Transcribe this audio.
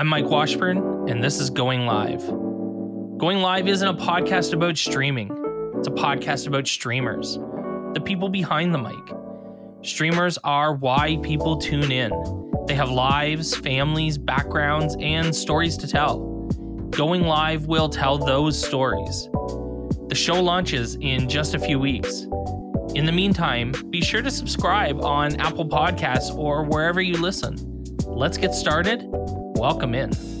I'm Mike Washburn, and this is Going Live. Going Live isn't a podcast about streaming, it's a podcast about streamers, the people behind the mic. Streamers are why people tune in. They have lives, families, backgrounds, and stories to tell. Going Live will tell those stories. The show launches in just a few weeks. In the meantime, be sure to subscribe on Apple Podcasts or wherever you listen. Let's get started. Welcome in.